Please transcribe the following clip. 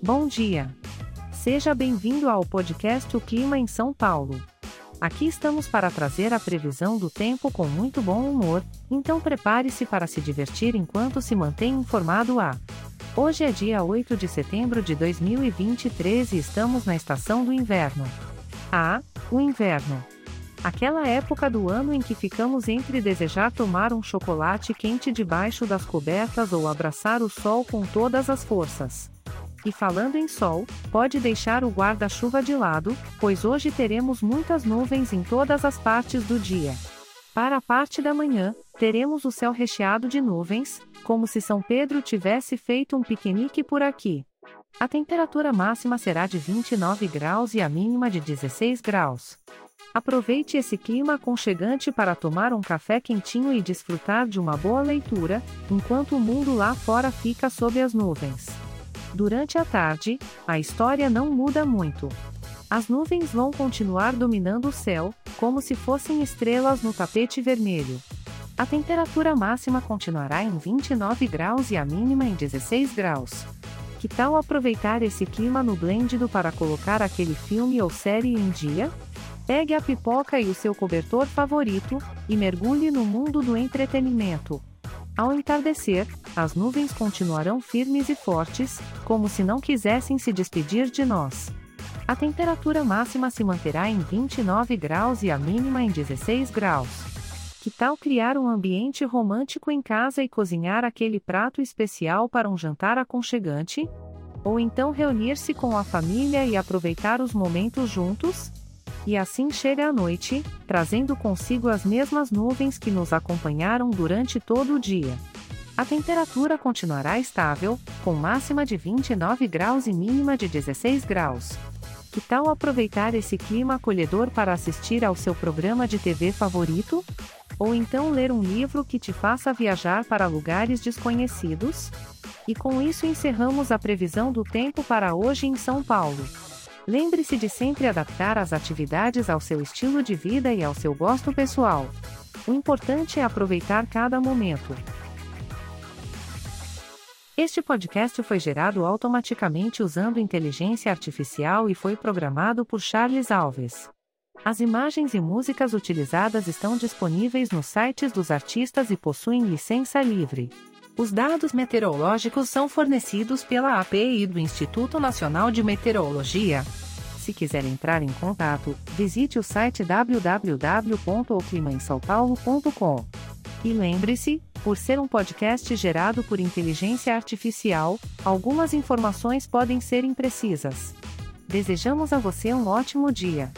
Bom dia. Seja bem-vindo ao podcast O Clima em São Paulo. Aqui estamos para trazer a previsão do tempo com muito bom humor, então prepare-se para se divertir enquanto se mantém informado a. Hoje é dia 8 de setembro de 2023 e estamos na estação do inverno. A. O inverno. Aquela época do ano em que ficamos entre desejar tomar um chocolate quente debaixo das cobertas ou abraçar o sol com todas as forças. E falando em sol, pode deixar o guarda-chuva de lado, pois hoje teremos muitas nuvens em todas as partes do dia. Para a parte da manhã, teremos o céu recheado de nuvens, como se São Pedro tivesse feito um piquenique por aqui. A temperatura máxima será de 29 graus e a mínima de 16 graus. Aproveite esse clima aconchegante para tomar um café quentinho e desfrutar de uma boa leitura, enquanto o mundo lá fora fica sob as nuvens. Durante a tarde, a história não muda muito. As nuvens vão continuar dominando o céu, como se fossem estrelas no tapete vermelho. A temperatura máxima continuará em 29 graus e a mínima em 16 graus. Que tal aproveitar esse clima nublêndido para colocar aquele filme ou série em dia? Pegue a pipoca e o seu cobertor favorito, e mergulhe no mundo do entretenimento. Ao entardecer, as nuvens continuarão firmes e fortes, como se não quisessem se despedir de nós. A temperatura máxima se manterá em 29 graus e a mínima em 16 graus. Que tal criar um ambiente romântico em casa e cozinhar aquele prato especial para um jantar aconchegante? Ou então reunir-se com a família e aproveitar os momentos juntos? E assim chega a noite, trazendo consigo as mesmas nuvens que nos acompanharam durante todo o dia. A temperatura continuará estável, com máxima de 29 graus e mínima de 16 graus. Que tal aproveitar esse clima acolhedor para assistir ao seu programa de TV favorito? Ou então ler um livro que te faça viajar para lugares desconhecidos? E com isso encerramos a previsão do tempo para hoje em São Paulo. Lembre-se de sempre adaptar as atividades ao seu estilo de vida e ao seu gosto pessoal. O importante é aproveitar cada momento. Este podcast foi gerado automaticamente usando inteligência artificial e foi programado por Charles Alves. As imagens e músicas utilizadas estão disponíveis nos sites dos artistas e possuem licença livre. Os dados meteorológicos são fornecidos pela API do Instituto Nacional de Meteorologia. Se quiser entrar em contato, visite o site www.oclimaemsaopaulo.com. E lembre-se, por ser um podcast gerado por inteligência artificial, algumas informações podem ser imprecisas. Desejamos a você um ótimo dia.